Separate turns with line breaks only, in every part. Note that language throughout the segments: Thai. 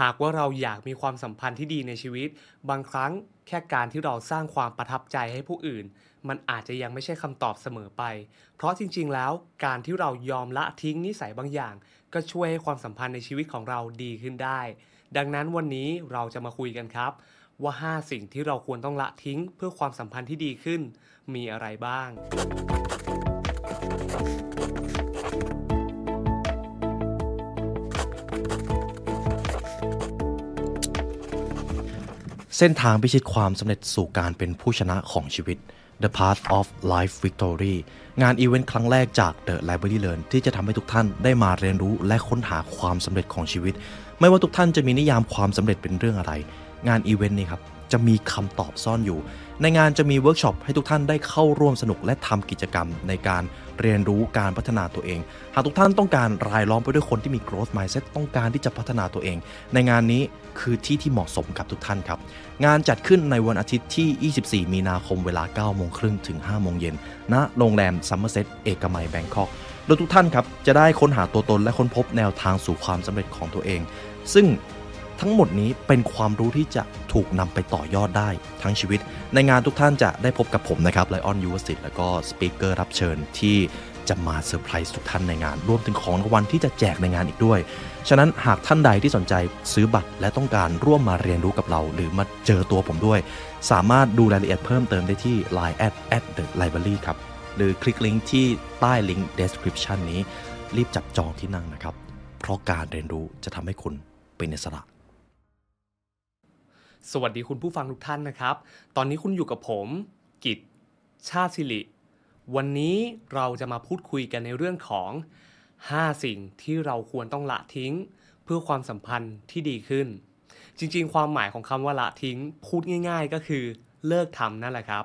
หากว่าเราอยากมีความสัมพันธ์ที่ดีในชีวิต บางครั้งแค่การที่เราสร้างความประทับใจให้ผู้อื่น มันอาจจะยังไม่ใช่คำตอบเสมอไป เพราะจริงๆ แล้วการที่เรายอมละทิ้งนิสัยบางอย่าง ก็ช่วยให้ความสัมพันธ์ในชีวิตของเราดีขึ้นได้ ดังนั้นวันนี้เราจะมาคุยกันครับ ว่า 5 สิ่งที่เราควรต้องละทิ้งเพื่อความสัมพันธ์ที่ดีขึ้น มีอะไรบ้าง
เส้นทางพิชิตความสำเร็จสู่การเป็นผู้ชนะของชีวิต The Path of Life Victory งานอีเวนต์ครั้งแรกจาก The Library Learn ที่จะทำให้ทุกท่านได้มาเรียนรู้และค้นหาความสำเร็จของชีวิต ไม่ว่าทุกท่านจะมีนิยามความสำเร็จเป็นเรื่องอะไร งานอีเวนต์นี้ครับ จะมีคำตอบซ่อนอยู่ ในงานจะมีเวิร์กช็อปให้ทุกท่านได้เข้าร่วมสนุกและทำกิจกรรมในการเรียนรู้การพัฒนาตัวเอง หากทุกท่านต้องการรายล้อมไปด้วยคนที่มี growth mindset ต้องการที่จะพัฒนาตัวเอง ในงานนี้คือที่ที่เหมาะสมกับทุกท่านครับ งานจัดขึ้นในวันอาทิตย์ที่ 24 มีนาคมเวลา 9 โมงครึ่งถึง 5 โมงเย็นณโรงแรม Somerset เอกมัย Bangkok โดยทุกท่านครับจะได้ค้นหาตัวตนและค้นพบแนวทางสู่ความสำเร็จของตัวเอง ซึ่ง ทั้งหมดนี้เป็นความรู้ที่จะถูกนำไปต่อยอดได้ทั้งชีวิต ในงานทุกท่านจะได้พบกับผมนะครับไลออนยูวสิตแล้วก็ speaker รับเชิญที่จะมาเซอร์ไพรส์ทุกท่านในงาน รวมถึงของรางวัลที่จะแจกในงานอีกด้วย ฉะนั้นหากท่านใดที่สนใจซื้อบัตรและต้องการร่วมมาเรียนรู้กับเรา หรือมาเจอตัวผมด้วย สามารถดูรายละเอียดเพิ่มเติมได้ที่ Line at at the library ครับ หรือคลิกลิงก์ที่ใต้ลิงก์ description นี้ รีบจับจองที่นั่งนะครับ เพราะการเรียนรู้จะทำให้คุณเป็นอิสระ
สวัสดีคุณผู้ฟังทุกท่านนะครับ ตอนนี้คุณอยู่กับผม กิจชาติสิริ วันนี้เราจะมาพูดคุยกันในเรื่องของ 5 สิ่งที่เราควรต้องละทิ้ง เพื่อความสัมพันธ์ที่ดีขึ้น จริงๆ ความหมายของคำว่าละทิ้ง พูดง่าย ๆ ก็คือเลิกทำนั่นแหละครับ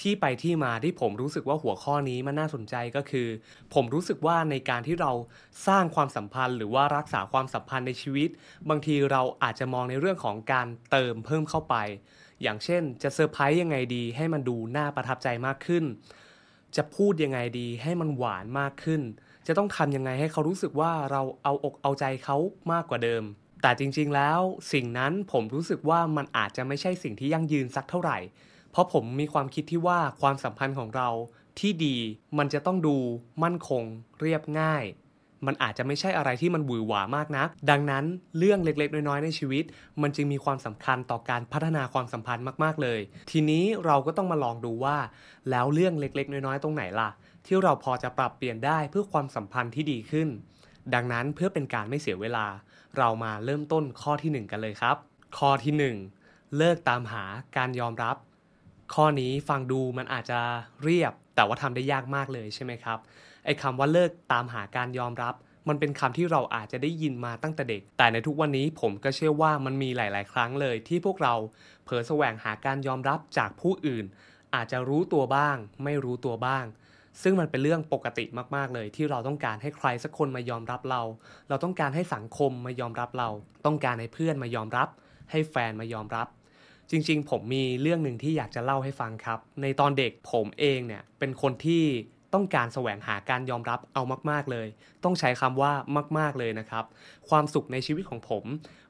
ที่ไปที่มาที่ผมรู้สึกว่าหัวข้อนี้มันน่าสนใจก็คือ ผมรู้สึกว่าในการที่เราสร้างความสัมพันธ์ หรือว่ารักษาความสัมพันธ์ในชีวิต บางทีเราอาจจะมองในเรื่องของการเติมเพิ่มเข้าไป อย่างเช่น จะเซอร์ไพรส์ยังไงดี ให้มันดูน่าประทับใจมากขึ้น จะพูดยังไงดี ให้มันหวานมากขึ้น จะต้องทำยังไงให้เขารู้สึกว่าเราเอาอกเอาใจเขามากกว่าเดิม แต่จริง ๆ แล้วสิ่งนั้นผมรู้สึกว่ามันอาจจะไม่ใช่สิ่งที่ยั่งยืนสักเท่าไหร่ เพราะผมมีความคิดที่ว่าความสัมพันธ์ของเราที่ดีมันจะต้องดูมั่นคง เรียบง่าย มันอาจจะไม่ใช่อะไรที่มันหวือหวามากนัก ดังนั้นเรื่องเล็กๆ น้อยๆ ในชีวิต มันจึงมีความสำคัญต่อการพัฒนาความสัมพันธ์มากๆเลย ทีนี้เราก็ต้องมาลองดูว่า แล้วเรื่องเล็กๆ น้อยๆ ตรงไหนล่ะ ที่เราพอจะปรับเปลี่ยนได้เพื่อความสัมพันธ์ที่ดีขึ้น ดังนั้นเพื่อเป็นการไม่เสียเวลา เรามาเริ่มต้นข้อที่ 1 กันเลยครับ ข้อที่ 1 เลิกตามหาการยอมรับ ข้อนี้ฟังดูมันอาจจะเรียบ แต่ว่าทำได้ยากมากเลยใช่ไหมครับไอ้คำว่าเลิกตามหาการยอมรับ มันเป็นคำที่เราอาจจะได้ยินมาตั้งแต่เด็ก แต่ในทุกวันนี้ผมก็เชื่อว่ามันมีหลาย ๆ ครั้งเลย ที่พวกเราเผลอแสวงหาการยอมรับจากผู้อื่น อาจจะรู้ตัวบ้าง ไม่รู้ตัวบ้าง ซึ่งมันเป็นเรื่องปกติมาก ๆ เลย ที่เราต้องการให้ใครสักคนมายอมรับเรา เราต้องการให้สังคมมายอมรับเรา ต้องการให้เพื่อนมายอมรับ ให้แฟนมายอมรับ จริงๆ ผมมีเรื่องหนึ่งที่อยากจะเล่าให้ฟังครับ ในตอนเด็กผมเองเนี่ยเป็นคนที่ต้องการแสวงหาการยอมรับเอามากๆเลย ต้องใช้คำว่ามาก ๆเลยนะครับ ความสุขในชีวิตของผม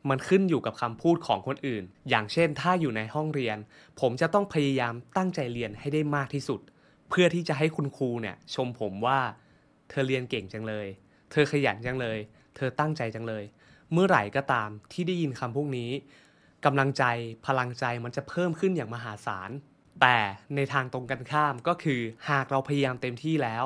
มันขึ้นอยู่กับคำพูดของคนอื่น อย่างเช่น ถ้าอยู่ในห้องเรียน ผมจะต้องพยายามตั้งใจเรียนให้ได้มากที่สุด เพื่อที่จะให้คุณครูเนี่ยชมผมว่า เธอเรียนเก่งจังเลย เธอขยันจังเลย เธอตั้งใจจังเลย เมื่อไหร่ก็ตามที่ได้ยินคำพวกนี้ กำลังใจพลังใจมันจะเพิ่มขึ้นอย่างมหาศาล แต่ในทางตรงกันข้ามก็คือหากเราพยายามเต็มที่แล้ว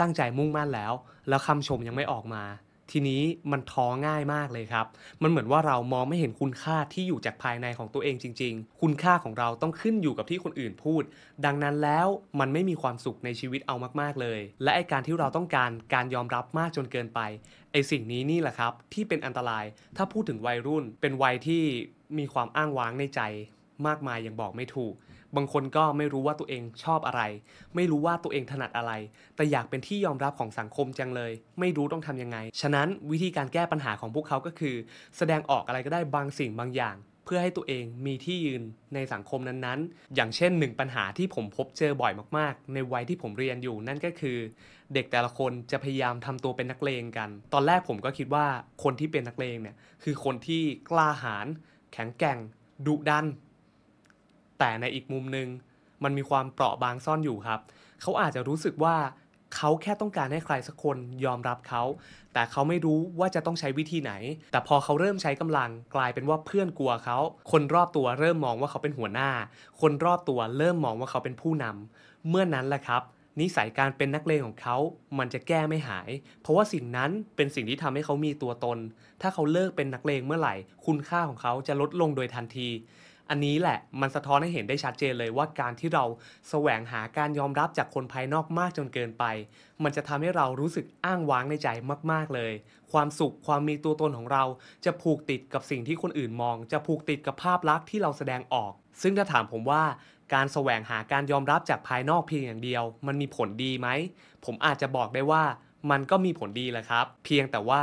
ตั้งใจมุ่งมั่นแล้ว แล้วคำชมยังไม่ออกมา ทีนี้มันท้อง่ายมากเลยครับ มันเหมือนว่าเรามองไม่เห็นคุณค่าที่อยู่จากภายในของตัวเองจริง ๆ คุณค่าของเราต้องขึ้นอยู่กับที่คนอื่นพูด ดังนั้นแล้วมันไม่มีความสุขในชีวิตเอามากๆเลย และไอการที่เราต้องการการยอมรับมากจนเกินไป ไอสิ่งนี้นี่แหละครับ ที่เป็นอันตรายถ้าพูดถึงวัยรุ่น เป็นวัยที่มีความอ้างว้างในใจ มากมายอย่างบอกไม่ถูก บางคนก็ไม่รู้ว่าตัวเองชอบอะไร ไม่รู้ว่าตัวเองถนัดอะไร แต่อยากเป็นที่ยอมรับของสังคมจังเลย ไม่รู้ต้องทำยังไง ฉะนั้นวิธีการแก้ปัญหาของพวกเขาก็คือ แสดงออกอะไรก็ได้บางสิ่งบางอย่างเพื่อให้ตัวเองมีที่ยืนในสังคมนั้นๆ อย่างเช่นหนึ่งปัญหาที่ผมพบเจอบ่อยมากๆ ในวัยที่ผมเรียนอยู่นั่นก็คือ เด็กแต่ละคนจะพยายามทำตัวเป็นนักเลงกัน ตอนแรกผมก็คิดว่าคนที่เป็นนักเลงเนี่ยคือคนที่กล้าหาญแข็งแกร่งดุดัน แต่ในอีกมุมหนึ่งมันมีความเปราะบางซ่อนอยู่ครับ เขาอาจจะรู้สึกว่าเขาแค่ต้องการให้ใครสักคนยอมรับเขา แต่เขาไม่รู้ว่าจะต้องใช้วิธีไหน แต่พอเขาเริ่มใช้กำลังกลายเป็นว่าเพื่อนกลัวเขา คนรอบตัวเริ่มมองว่าเขาเป็นหัวหน้า คนรอบตัวเริ่มมองว่าเขาเป็นผู้นำเมื่อนนั้นแหละครับ นิสัยการเป็นนักเลงของเขา มันจะแก้ไม่หาย เพราะว่าสิ่งนั้นเป็นสิ่งที่ทำให้เขามีตัวตน ถ้าเขาเลิกเป็นนักเลงเมื่อไหร่ คุณค่าของเขาจะลดลงโดยทันที อันนี้แหละมันสะท้อนให้เห็นได้ชัดเจนเลยว่าการที่เราแสวงหาการยอมรับจากคนภายนอกมากจนเกินไป มันจะทำให้เรารู้สึกอ้างว้างในใจมาก ๆเลย ความสุขความมีตัวตนของเราจะผูกติดกับสิ่งที่คนอื่นมอง จะผูกติดกับภาพลักษณ์ที่เราแสดงออก ซึ่งถ้าถามผมว่า การแสวงหาการยอมรับจากภายนอกเพียงอย่างเดียว มันมีผลดีไหม ผมอาจจะบอกได้ว่ามันก็มีผลดีแหละครับ เพียงแต่ว่า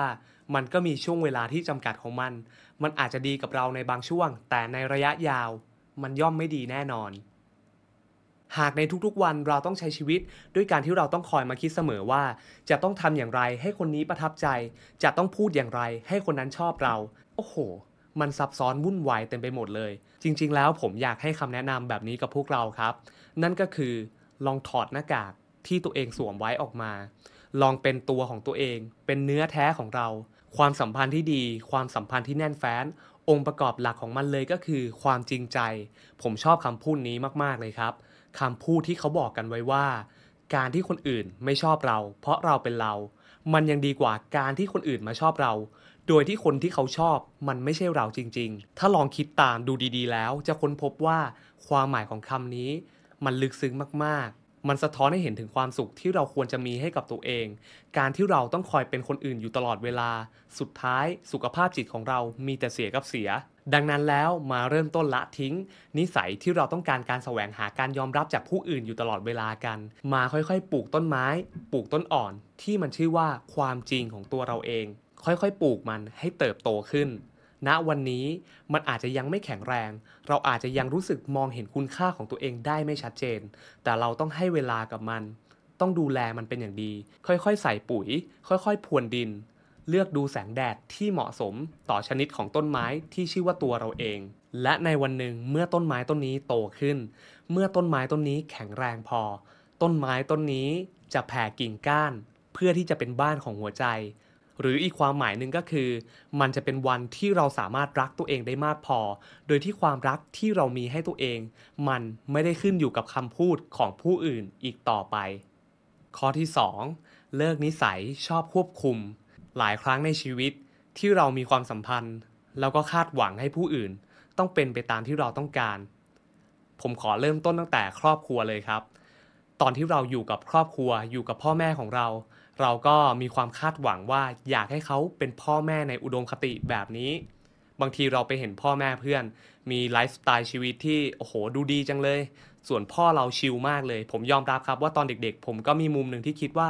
มันก็มีช่วงเวลาที่จำกัดของมัน มันอาจจะดีกับเราในบางช่วง แต่ในระยะยาว มันย่อมไม่ดีแน่นอน หากในทุกๆวันเราต้องใช้ชีวิต ด้วยการที่เราต้องคอยมาคิดเสมอว่า จะต้องทำอย่างไรให้คนนี้ประทับใจ จะต้องพูดอย่างไรให้คนนั้นชอบเรา โอ้โห มันซับซ้อนวุ่นวายเต็มไปหมดเลย จริง ๆ แล้วผมอยากให้คำแนะนำแบบนี้กับพวกเราครับ นั่นก็คือลองถอดหน้ากากที่ตัวเองสวมไว้ออกมา ลองเป็นตัวของตัวเอง เป็นเนื้อแท้ของเรา ความสัมพันธ์ที่ดี ความสัมพันธ์ที่แน่นแฟ้น องค์ประกอบหลักของมันเลยก็คือ ความจริงใจ ผมชอบคำพูดนี้มากๆเลยครับคำพูดที่เขาบอกกันไว้ว่า การที่คนอื่นไม่ชอบเรา เพราะเราเป็นเรา มันยังดีกว่าการที่คนอื่นมาชอบเรา โดยที่คนที่เขาชอบมันไม่ใช่เราจริง ๆ ถ้าลองคิดตามดูดีๆ แล้ว จะค้นพบว่าความหมายของคำนี้ มันลึกซึ้งมากๆ มันสะท้อนให้เห็นถึงความสุขที่เราควรจะมีให้กับตัวเอง การที่เราต้องคอยเป็นคนอื่นอยู่ตลอดเวลา สุดท้ายสุขภาพจิตของเรามีแต่เสียกับเสีย ดังนั้นแล้วมาเริ่มต้นละทิ้ง นิสัยที่เราต้องการการแสวงหาการยอมรับจากผู้อื่นอยู่ตลอดเวลากัน มาค่อยๆ ปลูกต้นไม้ ปลูกต้นอ่อน ที่มันชื่อว่าความจริงของตัวเราเอง ค่อยๆ ปลูกมันให้เติบโตขึ้นณวันนี้มันอาจจะยังไม่แข็งแรง เราอาจจะยังรู้สึกมองเห็นคุณค่าของตัวเองได้ไม่ชัดเจน แต่เราต้องให้เวลากับมัน ต้องดูแลมันเป็นอย่างดี ค่อยๆ ใส่ปุ๋ย ค่อยๆพรวนดิน เลือกดูแสงแดดที่เหมาะสมต่อชนิดของต้นไม้ที่ชื่อว่าตัวเราเอง และในวันหนึ่งเมื่อต้นไม้ต้นนี้โตขึ้น เมื่อต้นไม้ต้นนี้แข็งแรงพอ ต้นไม้ต้นนี้จะแผ่กิ่งก้าน เพื่อที่จะเป็นบ้านของหัวใจ หรืออีกความหมายหนึ่งก็คือ มันจะเป็นวันที่เราสามารถรักตัวเองได้มากพอ โดยที่ความรักที่เรามีให้ตัวเอง มันไม่ได้ขึ้นอยู่กับคำพูดของผู้อื่นอีกต่อไป ข้อที่ 2 เลิกนิสัยชอบควบคุม หลายครั้งในชีวิตที่เรามีความสัมพันธ์แล้วก็คาดหวังให้ผู้อื่น ต้องเป็นไปตามที่เราต้องการ ผมขอเริ่มต้นตั้งแต่ครอบครัวเลยครับ ตอนที่เราอยู่กับครอบครัวอยู่กับพ่อแม่ของเรา เราก็มีความคาดหวังว่าอยากให้เขาเป็นพ่อแม่ในอุดมคติแบบนี้ บางทีเราไปเห็นพ่อแม่เพื่อน มีไลฟ์สไตล์ชีวิตที่โอ้โหดูดีจังเลย ส่วนพ่อเราชิลมากเลย ผมยอมรับครับว่าตอนเด็กๆ ผมก็มีมุมหนึ่งที่คิดว่า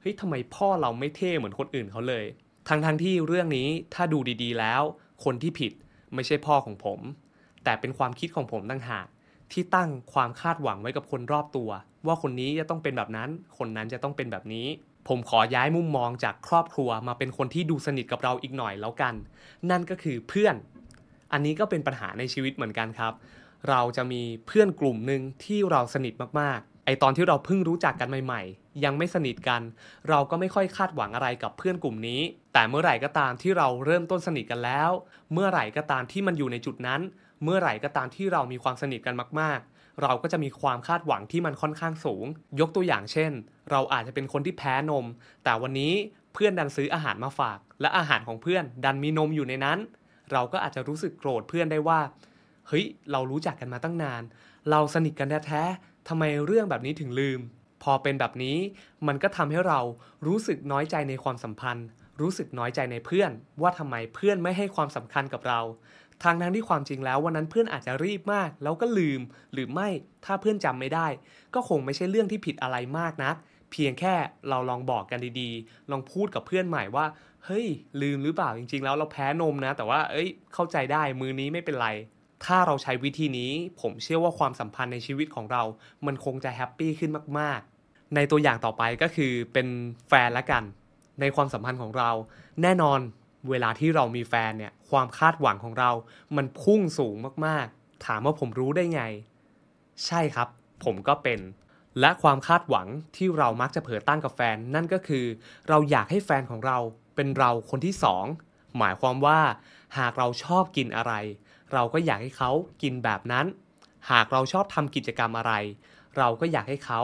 เฮ้ยทำไมพ่อเราไม่เท่เหมือนคนอื่นเขาเลยทั้งๆทที่เรื่องนี้ถ้าดูดีๆแล้ว คนที่ผิดไม่ใช่พ่อของผม แต่เป็นความคิดของผมต่างหากที่ตั้งความคาดหวังไว้กับคนรอบตัว ว่าคนนี้จะต้องเป็นแบบนั้น คนนั้นจะต้องเป็นแบบนี้ ผมขอย้ายมุมมองจากครอบครัวมาเป็นคนที่ดูสนิทกับเราอีกหน่อยแล้วกัน นั่นก็คือเพื่อน อันนี้ก็เป็นปัญหาในชีวิตเหมือนกันครับ เราจะมีเพื่อนกลุ่มหนึ่งที่เราสนิทมากๆ ไอตอนที่เราเพิ่งรู้จักกันใหม่ ๆ ยังไม่สนิทกัน เราก็ไม่ค่อยคาดหวังอะไรกับเพื่อนกลุ่มนี้ แต่เมื่อไหร่ก็ตามที่เราเริ่มต้นสนิทกันแล้ว เมื่อไหร่ก็ตามที่มันอยู่ในจุดนั้น เมื่อไหร่ก็ตามที่เรามีความสนิทกันมากๆ เราก็จะมีความคาดหวังที่มันค่อนข้างสูง ยกตัวอย่างเช่น เราอาจจะเป็นคนที่แพ้นม แต่วันนี้เพื่อนดันซื้ออาหารมาฝาก และอาหารของเพื่อนดันมีนมอยู่ในนั้น เราก็อาจจะรู้สึกโกรธเพื่อนได้ว่าเฮ้ยเรารู้จักกันมาตั้งนาน เราสนิทกันแท้ๆทำไมเรื่องแบบนี้ถึงลืม พอเป็นแบบนี้ มันก็ทำให้เรารู้สึกน้อยใจในความสัมพันธ์ รู้สึกน้อยใจในเพื่อน ว่าทำไมเพื่อนไม่ให้ความสำคัญกับเรา ทางทั้งที่ความจริงแล้ววันนั้นเพื่อนอาจจะรีบมาก แล้วก็ลืม หรือไม่ถ้าเพื่อนจำไม่ได้ ก็คงไม่ใช่เรื่องที่ผิดอะไรมากนะัก เพียงแค่เราลองบอกกันดีๆ ลองพูดกับเพื่อนใหม่ว่า เฮ้ย ลืมหรือเปล่าจริง ๆ แล้วเราแพ้นมนะ แต่ว่าเอ้ย เข้าใจได้มือนี้ไม่เป็นไร ถ้าเราใช้วิธีนี้ ผมเชื่อว่าความสัมพันธ์ในชีวิตของเรา มันคงจะแฮปปี้ขึ้นมากๆ ในตัวอย่างต่อไปก็คือเป็นแฟนละกัน ในความสัมพันธ์ของเรา แน่นอน เวลาที่เรามีแฟนเนี่ยความคาดหวังของเรา มันพุ่งสูงมากๆ ถามว่าผมรู้ได้ไง ใช่ครับ ผมก็เป็น และความคาดหวังที่เรามักจะเผลอตั้งกับแฟน นั่นก็คือ เราอยากให้แฟนของเราเป็นเราคนที่สองหมายความว่า หากเราชอบกินอะไร เราก็อยากให้เขากินแบบนั้น หากเราชอบทำกิจกรรมอะไร เราก็อยากให้เขา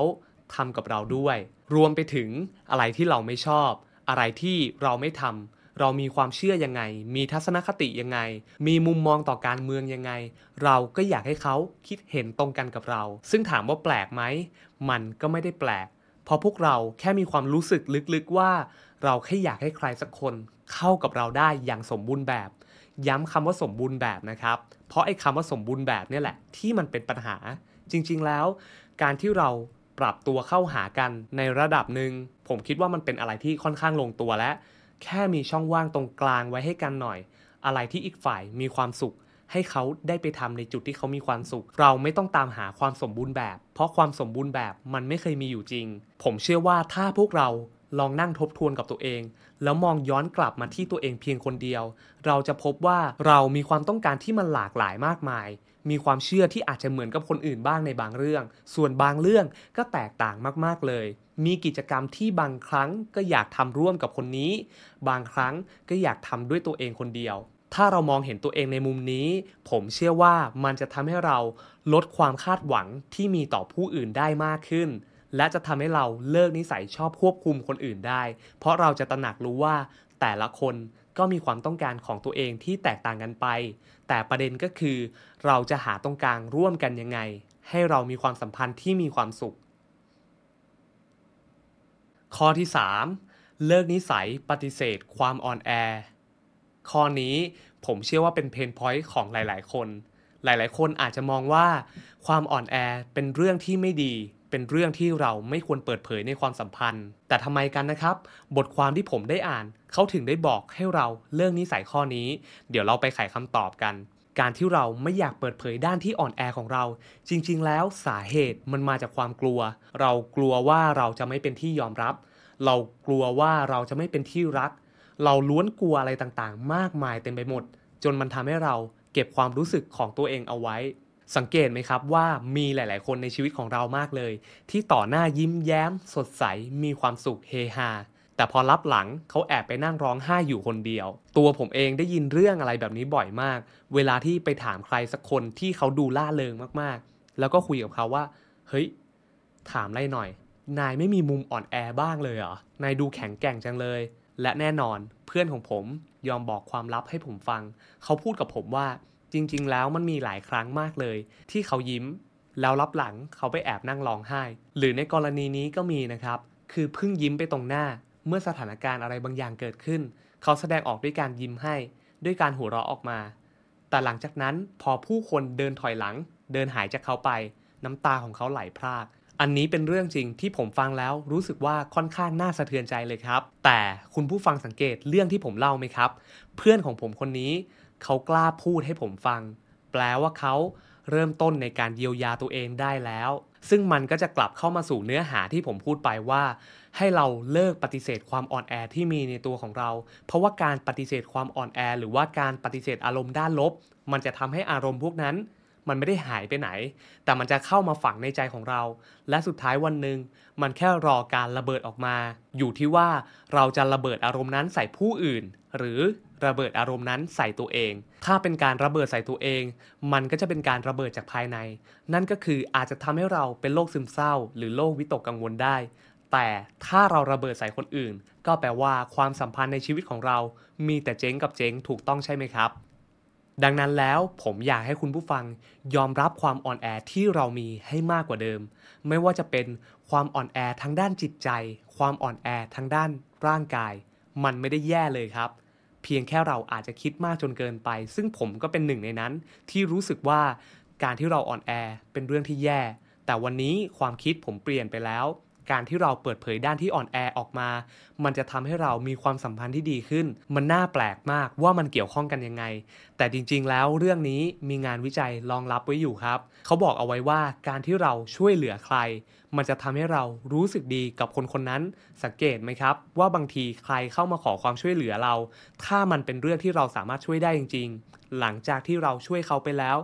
ทำกับเราด้วย รวมไปถึงอะไรที่เราไม่ชอบ อะไรที่เราไม่ทำ เรามีความเชื่อยังไง มีทัศนคติยังไง มีมุมมองต่อการเมืองยังไง เราก็อยากให้เขาคิดเห็นตรงกันกับเรา ซึ่งถามว่าแปลกไหม มันก็ไม่ได้แปลก เพราะพวกเราแค่มีความรู้สึกลึกๆว่า เราแค่อยากให้ใครสักคนเข้ากับเราได้อย่างสมบูรณ์แบบ ย้ำคำว่าสมบูรณ์แบบนะครับ เพราะไอ้คำว่าสมบูรณ์แบบเนี่ยแหละ ที่มันเป็นปัญหา จริง ๆ แล้ว การที่เราปรับตัวเข้าหากันในระดับหนึ่งผมคิดว่ามันเป็นอะไรที่ค่อนข้างลงตัวและ แค่มีช่องว่างตรงกลางไว้ให้กันหน่อย อะไรที่อีกฝ่ายมีความสุข ให้เขาได้ไปทำในจุดที่เขามีความสุข เราไม่ต้องตามหาความสมบูรณ์แบบ เพราะความสมบูรณ์แบบมันไม่เคยมีอยู่จริง ผมเชื่อว่าถ้าพวกเรา ลองนั่งทบทวนกับตัวเอง แล้วมองย้อนกลับมาที่ตัวเองเพียงคนเดียว เราจะพบว่าเรามีความต้องการที่มันหลากหลายมากมาย มีความเชื่อที่อาจจะเหมือนกับคนอื่นบ้างในบางเรื่อง ส่วนบางเรื่องก็แตกต่างมากๆเลย มีกิจกรรมที่บางครั้งก็อยากทำร่วมกับคนนี้ บางครั้งก็อยากทำด้วยตัวเองคนเดียวถ้าเรามองเห็นตัวเองในมุมนี้ ผมเชื่อว่ามันจะทำให้เราลดความคาดหวังที่มีต่อผู้อื่นได้มากขึ้น และจะทำให้เราเลิกนิสัยชอบควบคุมคนอื่นได้ เพราะเราจะตระหนักรู้ว่าแต่ละคนก็มีความต้องการของตัวเองที่แตกต่างกันไป แต่ประเด็นก็คือ เราจะหาตรงกลางร่วมกันยังไง ให้เรามีความสัมพันธ์ที่มีความสุข ข้อที่ 3 เลิกนิสัยปฏิเสธ ความอ่อนแอ ข้อนี้ผมเชื่อว่าเป็นเพนพอยต์ของหลาย ๆ คน หลาย ๆ คนอาจจะมองว่า ความอ่อนแอเป็นเรื่องที่ไม่ดี เป็นเรื่องที่เราไม่ควรเปิดเผยในความสัมพันธ์ แต่ทำไมกันนะครับ บทความที่ผมได้อ่าน เขาถึงได้บอกให้เราเลิกนิสัยข้อนี้ เดี๋ยวเราไปไขคำตอบกัน การที่เราไม่อยากเปิดเผยด้านที่อ่อนแอของเรา จริง ๆ แล้วสาเหตุมันมาจากความกลัว เรากลัวว่าเราจะไม่เป็นที่ยอมรับ เรากลัวว่าเราจะไม่เป็นที่รัก เราล้วนกลัวอะไรต่างๆ มากมายเต็มไปหมด จนมันทำให้เราเก็บความรู้สึกของตัวเองเอาไว้ สังเกตไหมครับว่ามีหลาย ๆ คนในชีวิตของเรามากเลย ที่ต่อหน้ายิ้มแย้ม สดใสมีความสุขเฮฮาแต่พอรับหลังเขาแอบไปนั่งร้องไห้อยู่คนเดียว ตัวผมเองได้ยินเรื่องอะไรแบบนี้บ่อยมาก เวลาที่ไปถามใครสักคนที่เขาดูล่าเริงมาก ๆ แล้วก็คุยกับเขาว่า เฮ้ย ถามอะไรหน่อย นายไม่มีมุมอ่อนแอบ้างเลยเหรอ นายดูแข็งแกร่งจังเลย และแน่นอนเพื่อนของผมยอมบอกความลับให้ผมฟัง เขาพูดกับผมว่า จริง ๆ แล้วมันมีหลายครั้งมากเลย ที่เขายิ้ม แล้วรับหลังเขาไปแอบนั่งร้องไห้ หรือในกรณีนี้ก็มีนะครับ คือเพิ่งยิ้มไปตรงหน้า เมื่อสถานการณ์อะไรบางอย่างเกิดขึ้น เขาแสดงออกด้วยการยิ้มให้ ด้วยการหัวเราะออกมา แต่หลังจากนั้นพอผู้คนเดินถอยหลัง เดินหายจากเขาไป น้ำตาของเขาไหลพราก อันนี้เป็นเรื่องจริงที่ผมฟังแล้วรู้สึกว่าค่อนข้างน่าสะเทือนใจเลยครับ แต่คุณผู้ฟังสังเกตเรื่องที่ผมเล่าไหมครับ เพื่อนของผมคนนี้เขากล้าพูดให้ผมฟัง แปลว่าเขาเริ่มต้นในการเยียวยาตัวเองได้แล้ว ซึ่งมันก็จะกลับเข้ามาสู่เนื้อหาที่ผมพูดไปว่า ให้เราเลิกปฏิเสธความอ่อนแอที่มีในตัวของเรา เพราะว่าการปฏิเสธความอ่อนแอ หรือว่าการปฏิเสธอารมณ์ด้านลบ มันจะทำให้อารมณ์พวกนั้น มันไม่ได้หายไปไหน แต่มันจะเข้ามาฝังในใจของเรา และสุดท้ายวันหนึ่งมันแค่รอการระเบิดออกมา อยู่ที่ว่าเราจะระเบิดอารมณ์นั้นใส่ผู้อื่น หรือระเบิดอารมณ์นั้นใส่ตัวเอง ถ้าเป็นการระเบิดใส่ตัวเอง มันก็จะเป็นการระเบิดจากภายใน นั่นก็คืออาจจะทำให้เราเป็นโรคซึมเศร้า หรือโรควิตกกังวลได้ แต่ถ้าเราระเบิดใส่คนอื่น ก็แปลว่าความสัมพันธ์ในชีวิตของเรา มีแต่เจ๊งกับเจ๊งถูกต้องใช่ไหมครับ ดังนั้นแล้วผมอยากให้คุณผู้ฟังยอมรับความอ่อนแอที่เรามีให้มากกว่าเดิม ไม่ว่าจะเป็นความอ่อนแอทางด้านจิตใจ ความอ่อนแอทางด้านร่างกาย มันไม่ได้แย่เลยครับ เพียงแค่เราอาจจะคิดมากจนเกินไป ซึ่งผมก็เป็นหนึ่งในนั้นที่รู้สึกว่าการที่เราอ่อนแอเป็นเรื่องที่แย่ แต่วันนี้ความคิดผมเปลี่ยนไปแล้ว การที่เราเปิดเผยด้านที่อ่อนแอออกมา มันจะทำให้เรามีความสัมพันธ์ที่ดีขึ้น มันน่าแปลกมากว่ามันเกี่ยวข้องกันยังไง แต่จริง ๆ แล้วเรื่องนี้มีงานวิจัยรองรับไว้อยู่ครับ เขาบอกเอาไว้ว่าการที่เราช่วยเหลือใคร มันจะทำให้เรารู้สึกดีกับคนคนนั้น สังเกตไหมครับ ว่าบางทีใครเข้ามาขอความช่วยเหลือเรา ถ้ามันเป็นเรื่องที่เราสามารถช่วยได้จริง ๆ หลังจากที่เราช่วยเขาไปแล้ว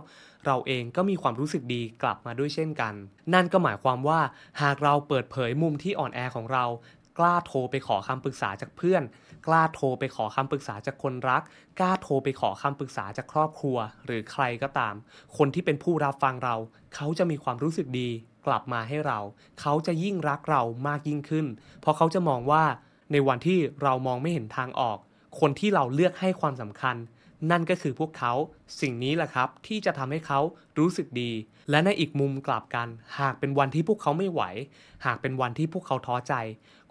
เราเองก็มีความรู้สึกดีกลับมาด้วยเช่นกัน นั่นก็หมายความว่า หากเราเปิดเผยมุมที่อ่อนแอของเรากล้าโทรไปขอคำปรึกษาจากเพื่อน กล้าโทรไปขอคำปรึกษาจากคนรัก กล้าโทรไปขอคำปรึกษาจากครอบครัว หรือใครก็ตาม คนที่เป็นผู้รับฟังเรา เขาจะมีความรู้สึกดี กลับมาให้เรา เขาจะยิ่งรักเรามากยิ่งขึ้น เพราะเขาจะมองว่าในวันที่เรามองไม่เห็นทางออก คนที่เราเลือกให้ความสำคัญ นั่นก็คือพวกเขา สิ่งนี้แหละครับ ที่จะทำให้เขารู้สึกดี และในอีกมุมกลับกัน หากเป็นวันที่พวกเขาไม่ไหว หากเป็นวันที่พวกเขาท้อใจ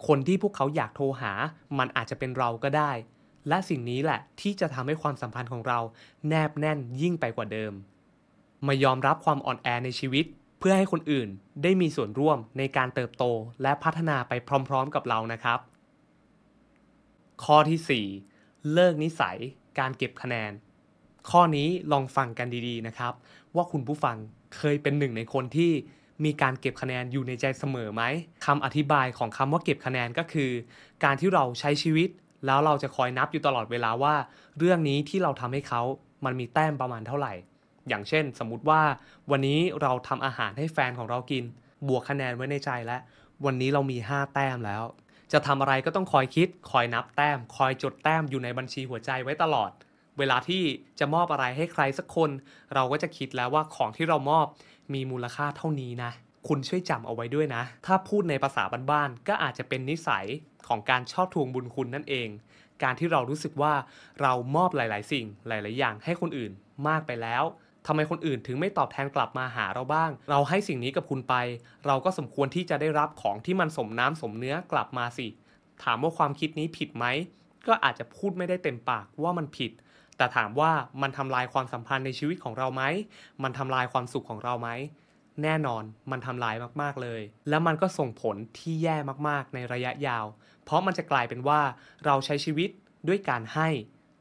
คนที่พวกเขาอยากโทรหา มันอาจจะเป็นเราก็ได้ และสิ่งนี้แหละที่จะทำให้ความสัมพันธ์ของเรา แนบแน่นยิ่งไปกว่าเดิม มายอมรับความอ่อนแอในชีวิต เพื่อให้คนอื่นได้มีส่วนร่วมในการเติบโตและพัฒนาไปพร้อม ๆ กับเรานะครับ ข้อที่ 4 เลิกนิสัยการเก็บคะแนน ข้อนี้ลองฟังกันดีๆนะครับ ว่าคุณผู้ฟังเคยเป็นหนึ่งในคนที่มีการเก็บคะแนนอยู่ในใจเสมอไหมคำอธิบายของคำว่าเก็บคะแนนก็คือ การที่เราใช้ชีวิต แล้วเราจะคอยนับอยู่ตลอดเวลาว่า เรื่องนี้ที่เราทำให้เขามันมีแต้มประมาณเท่าไหร่ อย่างเช่น สมมุติว่าวันนี้เราทำอาหารให้แฟนของเรากิน บวกคะแนนไว้ในใจแล้ว วันนี้เรามี 5 แต้มแล้ว จะทำอะไรก็ต้องคอยคิด คอยนับแต้ม คอยจดแต้มอยู่ในบัญชีหัวใจไว้ตลอด เวลาที่จะมอบอะไรให้ใครสักคน เราก็จะคิดแล้วว่าของที่เรามอบมีมูลค่าเท่านี้นะคุณช่วยจำเอาไว้ด้วยนะ ถ้าพูดในภาษาบ้านๆ ก็อาจจะเป็นนิสัยของการชอบทวงบุญคุณนั่นเอง การที่เรารู้สึกว่าเรามอบหลาย ๆ สิ่งหลาย ๆ อย่างให้คนอื่นมากไปแล้ว ทำไมคนอื่นถึงไม่ตอบแทนกลับมาหาเราบ้าง เราให้สิ่งนี้กับคุณไป เราก็สมควรที่จะได้รับของที่มันสมน้ำสมเนื้อกลับมาสิ ถามว่าความคิดนี้ผิดไหม ก็อาจจะพูดไม่ได้เต็มปากว่ามันผิด แต่ถามว่ามันทำลายความสัมพันธ์ในชีวิตของเราไหม มันทำลายความสุขของเราไหม แน่นอนมันทำลายมากๆเลย แล้วมันก็ส่งผลที่แย่มากๆในระยะยาว เพราะมันจะกลายเป็นว่าเราใช้ชีวิตด้วยการให้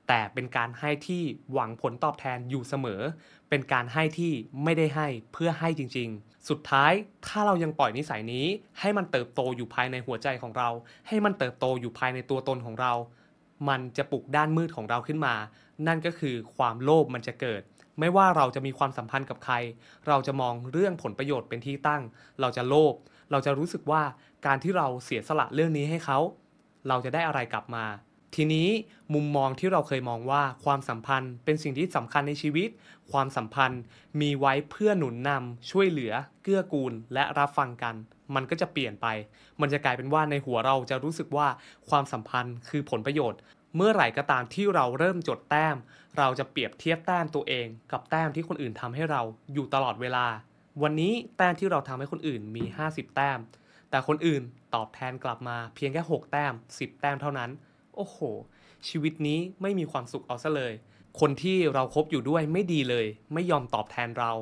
แต่เป็นการให้ที่หวังผลตอบแทนอยู่เสมอ เป็นการให้ที่ไม่ได้ให้เพื่อให้จริงๆ สุดท้ายถ้าเรายังปล่อยนิสัยนี้ ให้มันเติบโตอยู่ภายในหัวใจของเรา ให้มันเติบโตอยู่ภายในตัวตนของเรา มันจะปลุกด้านมืดของเราขึ้นมา นั่นก็คือความโลภมันจะเกิด ไม่ว่าเราจะมีความสัมพันธ์กับใคร เราจะมองเรื่องผลประโยชน์เป็นที่ตั้ง เราจะโลภ เราจะรู้สึกว่าการที่เราเสียสละเรื่องนี้ให้เขา เราจะได้อะไรกลับมา ทีนี้มุมมองที่เราเคยมองว่าความสัมพันธ์เป็นสิ่งที่สำคัญในชีวิต ความสัมพันธ์มีไว้เพื่อหนุนนำช่วยเหลือ เกื้อกูล และรับฟังกัน มันก็จะเปลี่ยนไป มันจะกลายเป็นว่าในหัวเราจะรู้สึกว่าความสัมพันธ์คือผลประโยชน์ เมื่อไหร่ก็ตามที่เราเริ่มจดแต้ม เราจะเปรียบเทียบแต้มตัวเอง กับแต้มที่คนอื่นทำให้เราอยู่ตลอดเวลา วันนี้แต้มที่เราทำให้คนอื่นมี 50 แต้ม แต่คนอื่นตอบแทนกลับมาเพียงแค่ 6 แต้ม 10 แต้มเท่านั้น โอ้โห ชีวิตนี้ไม่มีความสุขเอาซะเลย คนที่เราครบอยู่ด้วยไม่ดีเลย ไม่ยอมตอบแทนเรา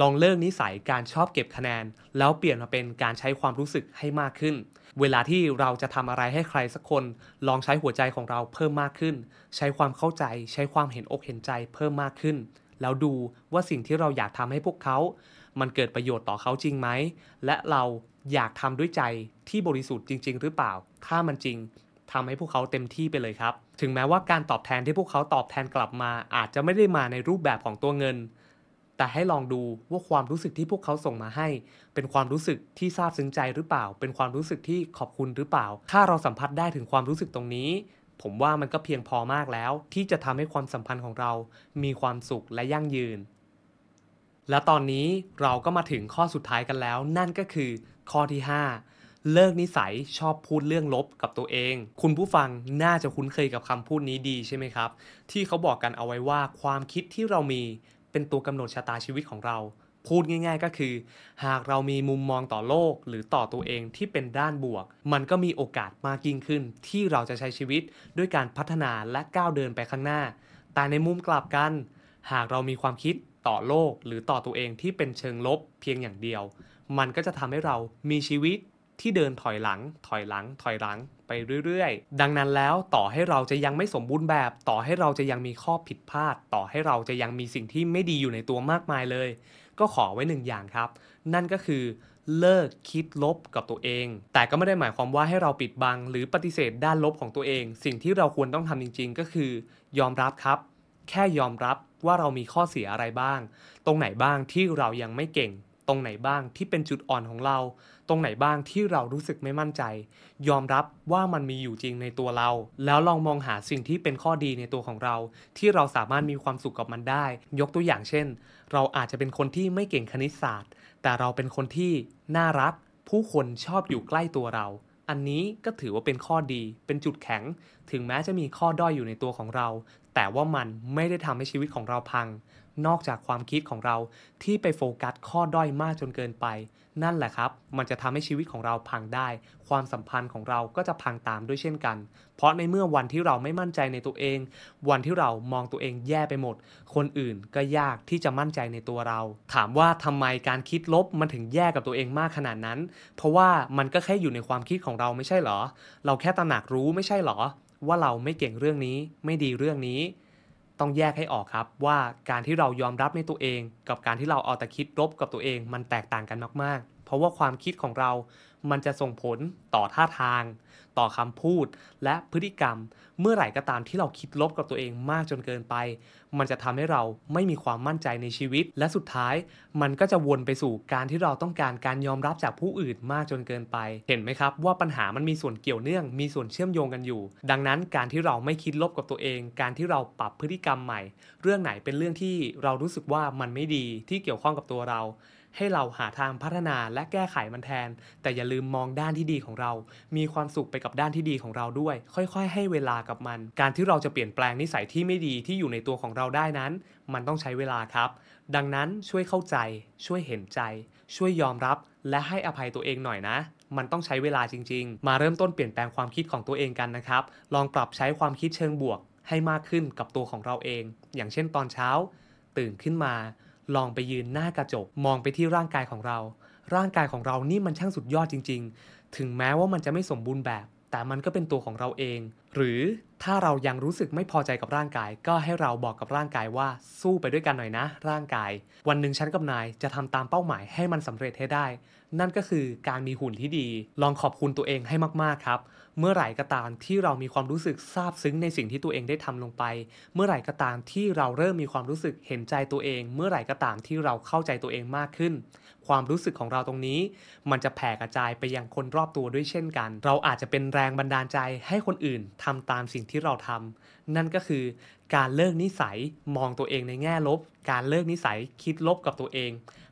ลองเลิกนิสัยการชอบเก็บคะแนน แล้วเปลี่ยนมาเป็นการใช้ความรู้สึกให้มากขึ้น เวลาที่เราจะทำอะไรให้ใครสักคน ลองใช้หัวใจของเราเพิ่มมากขึ้น ใช้ความเข้าใจ ใช้ความเห็นอกเห็นใจเพิ่มมากขึ้น แล้วดูว่าสิ่งที่เราอยากทำให้พวกเขา มันเกิดประโยชน์ต่อเขาจริงไหม และเราอยากทำด้วยใจที่บริสุทธิ์จริง ๆ หรือเปล่า ถ้ามันจริง ทำให้พวกเขาเต็มที่ไปเลยครับ ถึงแม้ว่าการตอบแทนที่พวกเขาตอบแทนกลับมา อาจจะไม่ได้มาในรูปแบบของตัวเงิน แต่ให้ลองดูว่าความรู้สึกที่พวกเขาส่งมาให้ เป็นความรู้สึกที่ซาบซึ้งใจหรือเปล่า เป็นความรู้สึกที่ขอบคุณหรือเปล่า ถ้าเราสัมผัสได้ถึงความรู้สึกตรงนี้ ผมว่ามันก็เพียงพอมากแล้ว ที่จะทำให้ความสัมพันธ์ของเรา มีความสุขและยั่งยืน และตอนนี้เราก็มาถึงข้อสุดท้ายกันแล้ว นั่นก็คือข้อที่ 5 เลิกนิสัยชอบพูดเรื่องลบกับตัวเอง คุณผู้ฟังน่าจะคุ้นเคยกับคำพูดนี้ดีใช่ไหมครับ ที่เขาบอกกันเอาไว้ว่าความคิดที่เรามีเป็นตัวกำหนดชะตาชีวิตของเรา พูดง่ายๆก็คือ หากเรามีมุมมองต่อโลกหรือต่อตัวเองที่เป็นด้านบวก มันก็มีโอกาสมากยิ่งขึ้น ที่เราจะใช้ชีวิตด้วยการพัฒนาและก้าวเดินไปข้างหน้า แต่ในมุมกลับกัน หากเรามีความคิดต่อโลกหรือต่อตัวเองที่เป็นเชิงลบเพียงอย่างเดียว มันก็จะทำให้เรามีชีวิต ที่เดินถอยหลัง ถอยหลัง ถอยหลังไปเรื่อยๆ ดังนั้นแล้วต่อให้เราจะยังไม่สมบูรณ์แบบ ต่อให้เราจะยังมีข้อผิดพลาด ต่อให้เราจะยังมีสิ่งที่ไม่ดีอยู่ในตัวมากมายเลย ก็ขอไว้หนึ่งอย่างครับ นั่นก็คือเลิกคิดลบกับตัวเอง แต่ก็ไม่ได้หมายความว่าให้เราปิดบัง หรือปฏิเสธด้านลบของตัวเอง สิ่งที่เราควรต้องทำจริง ๆ ก็คือ ยอมรับครับ แค่ยอมรับว่าเรามีข้อเสียอะไรบ้าง ตรงไหนบ้างที่เรายังไม่เก่ง ตรงไหนบ้างที่เป็นจุดอ่อนของเรา ตรงไหนบ้างที่เรารู้สึกไม่มั่นใจ ยอมรับว่ามันมีอยู่จริงในตัวเรา แล้วลองมองหาสิ่งที่เป็นข้อดีในตัวของเรา ที่เราสามารถมีความสุขกับมันได้ ยกตัวอย่างเช่น เราอาจจะเป็นคนที่ไม่เก่งคณิตศาสตร์ แต่เราเป็นคนที่น่ารัก ผู้คนชอบอยู่ใกล้ตัวเรา อันนี้ก็ถือว่าเป็นข้อดี เป็นจุดแข็ง ถึงแม้จะมีข้อด้อยอยู่ในตัวของเรา แต่ว่ามันไม่ได้ทำให้ชีวิตของเราพัง นอกจากความคิดของเราที่ไปโฟกัสข้อด้อยมากจนเกินไป นั่นแหละครับ มันจะทำให้ชีวิตของเราพังได้ ความสัมพันธ์ของเราก็จะพังตามด้วยเช่นกัน เพราะในเมื่อวันที่เราไม่มั่นใจในตัวเอง วันที่เรามองตัวเองแย่ไปหมด คนอื่นก็ยากที่จะมั่นใจในตัวเรา ถามว่าทำไมการคิดลบมันถึงแย่กับตัวเองมากขนาดนั้น เพราะว่ามันก็แค่อยู่ในความคิดของเราไม่ใช่เหรอ เราแค่ตระหนักรู้ไม่ใช่เหรอ ว่าเราไม่เก่งเรื่องนี้ ไม่ดีเรื่องนี้ ต้องแยกให้ออกครับว่าการที่เรายอมรับในตัวเอง กับการที่เราเอาแต่คิดลบกับตัวเอง มันแตกต่างกันมากๆ เพราะว่าความคิดของเรา มันจะส่งผลต่อท่าทาง ต่อคำพูดและพฤติกรรม เมื่อไหร่ก็ตามที่เราคิดลบกับตัวเองมากจนเกินไป มันจะทำให้เราไม่มีความมั่นใจในชีวิต และสุดท้าย มันก็จะวนไปสู่การที่เราต้องการการยอมรับจากผู้อื่นมากจนเกินไป เห็นไหมครับว่าปัญหามันมีส่วนเกี่ยวเนื่อง มีส่วนเชื่อมโยงกันอยู่ ดังนั้นการที่เราไม่คิดลบกับตัวเอง การที่เราปรับพฤติกรรมใหม่ เรื่องไหนเป็นเรื่องที่เรารู้สึกว่ามันไม่ดีที่เกี่ยวข้องกับตัวเรา ให้เราหาทางพัฒนาและแก้ไขมันแทน แต่อย่าลืมมองด้านที่ดีของเรา มีความสุขไปกับด้านที่ดีของเราด้วย ค่อยๆ ให้เวลากับมัน การที่เราจะเปลี่ยนแปลงนิสัยที่ไม่ดีที่อยู่ในตัวของเราได้นั้น มันต้องใช้เวลาครับ ดังนั้นช่วยเข้าใจ ช่วยเห็นใจ ช่วยยอมรับ และให้อภัยตัวเองหน่อยนะมันต้องใช้เวลาจริง ๆ มาเริ่มต้นเปลี่ยนแปลงความคิดของตัวเองกันนะครับ ลองปรับใช้ความคิดเชิงบวกให้มากขึ้นกับตัวของเราเอง อย่างเช่นตอนเช้า ตื่นขึ้นมา ลองไปยืนหน้ากระจก มองไปที่ร่างกายของเรา ร่างกายของเรานี่มันช่างสุดยอดจริง ๆ ถึงแม้ว่ามันจะไม่สมบูรณ์แบบ แต่มันก็เป็นตัวของเราเอง หรือถ้าเรายังรู้สึกไม่พอใจกับร่างกาย ก็ให้เราบอกกับร่างกายว่าสู้ไปด้วยกันหน่อยนะ ร่างกาย วันหนึ่งฉันกับนายจะทำตามเป้าหมายให้มันสำเร็จให้ได้ นั่นก็คือการมีหุ่นที่ดี ลองขอบคุณตัวเองให้มากๆครับ เมื่อไหร่ก็ตามที่เรามีความรู้สึกซาบซึ้งในสิ่งที่ตัวเองได้ทำลงไป เมื่อไหร่ก็ตามที่เราเริ่มมีความรู้สึกเห็นใจตัวเอง เมื่อไหร่ก็ตามที่เราเข้าใจตัวเองมากขึ้น ความรู้สึกของเราตรงนี้ มันจะแผ่กระจายไปยังคนรอบตัวด้วยเช่นกัน เราอาจจะเป็นแรงบันดาลใจให้คนอื่นทำตามสิ่งที่เราทำนั่นก็คือ การเลิกนิสัยมองตัวเองในแง่ลบ การเลิกนิสัยคิดลบกับตัวเอง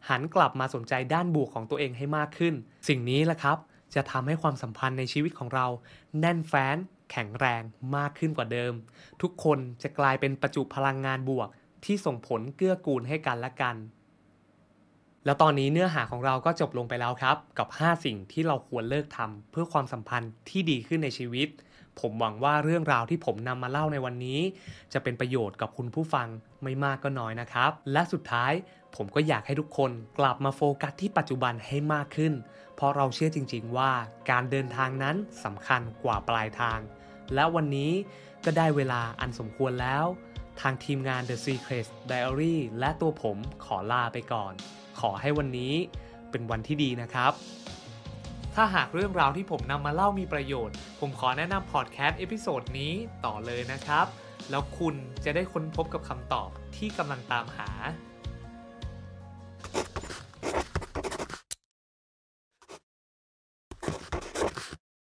หันกลับมาสนใจด้านบวกของตัวเองให้มากขึ้น สิ่งนี้แหละครับ จะทำให้ความสัมพันธ์ในชีวิตของเรา แน่นแฟ้น แข็งแรงมากขึ้นกว่าเดิม ทุกคนจะกลายเป็นประจุพลังงานบวกที่ส่งผลเกื้อกูลให้กันและกัน แล้วตอนนี้เนื้อหาของเราก็จบลงไปแล้วครับ กับ 5 สิ่งที่เราควรเลิกทำเพื่อความสัมพันธ์ที่ดีขึ้นในชีวิต ผมหวังว่าเรื่องราวที่ผมนำมาเล่าในวันนี้ จะเป็นประโยชน์กับคุณผู้ฟังไม่มากก็น้อยนะครับ และสุดท้ายผมก็อยากให้ทุกคนกลับมาโฟกัสที่ปัจจุบันให้มากขึ้น เพราะเราเชื่อจริง ๆ ว่าการเดินทางนั้นสำคัญกว่าปลายทาง และวันนี้ก็ได้เวลาอันสมควรแล้ว ทางทีมงาน The Secret Diary และตัวผมขอลาไปก่อน ขอให้วันนี้เป็นวันที่ดีนะครับ ถ้าหากเรื่องราวที่ผมนำมาเล่ามีประโยชน์ ผมขอแนะนำพอดแคสต์ episode นี้ต่อเลยนะครับ แล้วคุณจะได้ค้นพบกับคำตอบที่กำลังตามหา